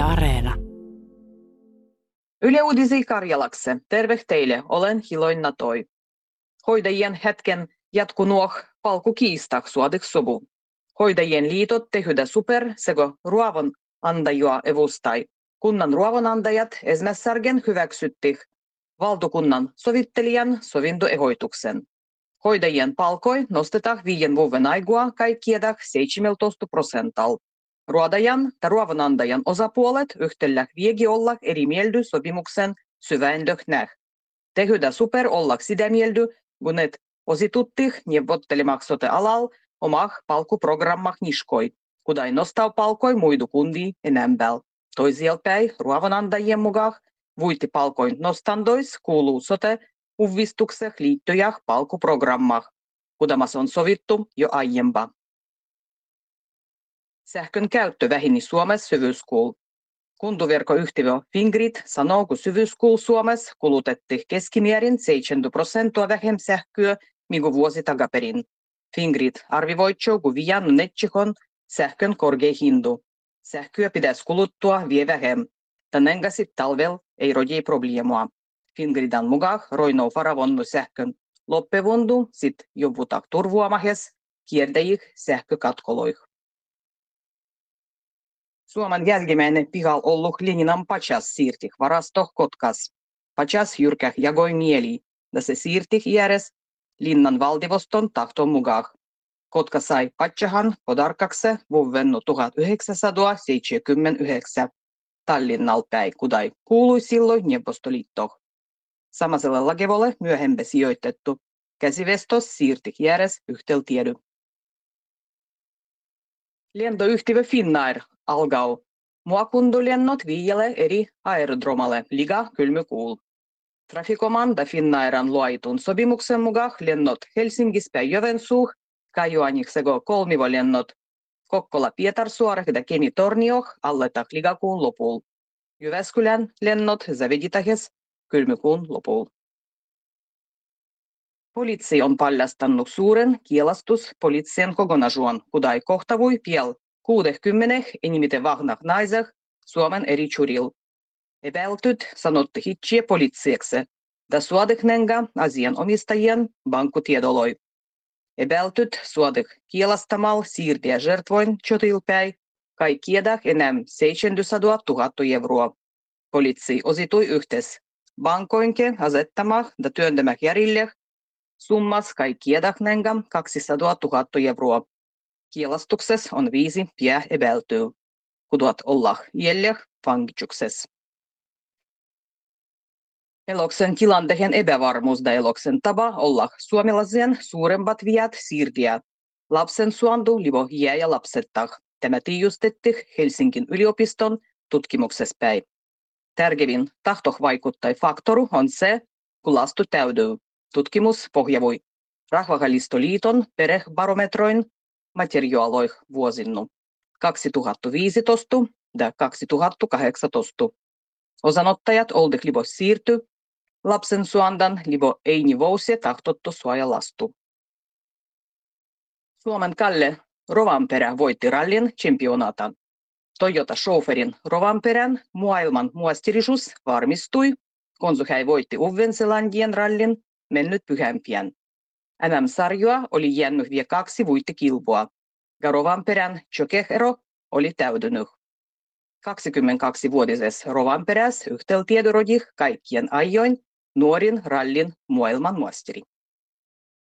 Yle Areena. Yle Uudisi Karjalakse. Terve teille, olen Hiloin Natoi. Hoidajien hetken jatkunuoh palku kiistak suodik sobu. Hoidajien liitot tehyda super sego ruovon andajua evustai. Kunnan ruovonantajat esmässärgen hyväksyttih valtukunnan sovittelijan sovintoehoituksen. Hoidajien palkoi nostetaan viiden vuoden aigua kaikkiedah 17 prosental. Ruodajan ja ruovonantajan osapuolet yhtellä viegi olla eri mieldy sopimuksen syväendöhnäh. Tehyda super ollak sitä mieldy, kun et osituttih neuvottelemaksi alal omah palkuprogrammah niskoi, kudai nostaa palkoi muidu kundi enempää. Toisielpäin ruovonantajien mukaan vuitti palkoin nostandois kuuluu sote uvistukseh liittyjä palkuprogrammah, kudamas on sovittu jo aiempa. Sähkön käyttö vähini Suomessa syvyyskuul. Kuntuverkoyhtiö Fingrid sanoo, kun syvyyskuul Suomessa kulutetti keskimäärin 70 prosenttia vähem sähköä, mikä vuosi takaperin. Fingrid arvioitsoo, kun vian netsikon sähkön korkea hindu. Sähköä pitäisi kuluttua vie vähem. Tänään talvel ei rodi probleemoa. Fingridan mukaan roinoo faravonnu sähkön loppevondu sit jovutak turvuamahes kiertäjih sähkökatkoloih. Suomen jälkimmäinen pihal ollut Leninan pačas siirtih varasto Kotkas. Pačas jyrkäh jagoi mieli, ja se siirtih järjes linnan valdivoston tahton mukaan. Kotka sai Patsahan podarkakse vuoden 1979 Tallinnal päin, kudai kuului silloin Neuvostoliittoon. Samaselle lagevolle myöhemmin sijoitettu käsivestos siirti järjes yhteltiedy. Lentoyhtiö Finnair algau muokundulennot viielle eri aerodromalle liga kylmykuul. Trafikomanda Finnairan luoitun sopimuksen mukaan lennot Helsingistä Jovensuuh, Kajuaniksego kolmivolennot Kokkola Pietarsuora ja Kemi Tornio alletak ligakuun lopulla. Jyväskylän lennot zaveditähes kylmykuun lopulla. Poliisi on paljastanut suuren kielastuspoliittisen kokonaisuuden, kudai kohtavui piel 60 enimite vahnah naiseh Suomen eri churil. Epäiltyt sanotti hitchie poliitsieksi, da suodehnenga asianomistajien bankkutiedoloi. Epäiltyt suodeh kielastamal siirtiä žertvoin chotilpäin kaikkiedah enää 700 000 euroa. Poliitsi ositui yhtes bankoinke asettamah da työntämäh järjille summas kaikkiedah nengam 200 000 euroa. Kielastuksessa on viisi pää epäiltyä, kuduat olla jäljellä vangitsuksessa. Eloksen tilanteen epävarmuus da eloksen tapa olla suomalaisen suurempat viat siirtiä lapsen suondu livo jää ja lapsettah. Tämä tiijustetti Helsingin yliopiston tutkimuksessa päin. Tärkevin tahtoh vaikuttai faktoru on se, kun lastu täydyy. Tutkimus pohjavui Rahvakalistoliiton perhebarometroin materiaaloih vuosinnu 2015 ja 2018. Osanottajat oldek libo siirty lapsen suondan libo ei nivousie tahtottu suoja lastu. Suomen Kalle Rovanperä voitti rallin championatan. Toyota Chauffeurin Rovanperän maailman muastirisuus varmistui, kun hän voitti Uven-Selandien rallin mennyt pyhämpien. MM-sarjoa oli jäänyt vielä kaksi voittikilpua. Rovanperän Chokehero oli täytynyt. 22-vuotises Rovanperäs yhteltiedorodih kaikkien ajoin nuorin rallin maailmanmasteri.